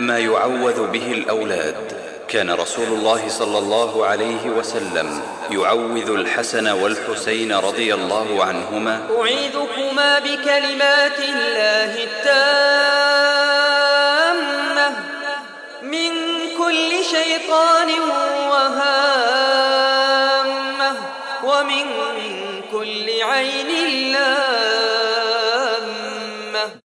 ما يعوذ به الأولاد. كان رسول الله صلى الله عليه وسلم يعوذ الحسن والحسين رضي الله عنهما. أعيذكما بكلمات الله التامة. من كل شيطان وهامة. ومن كل عين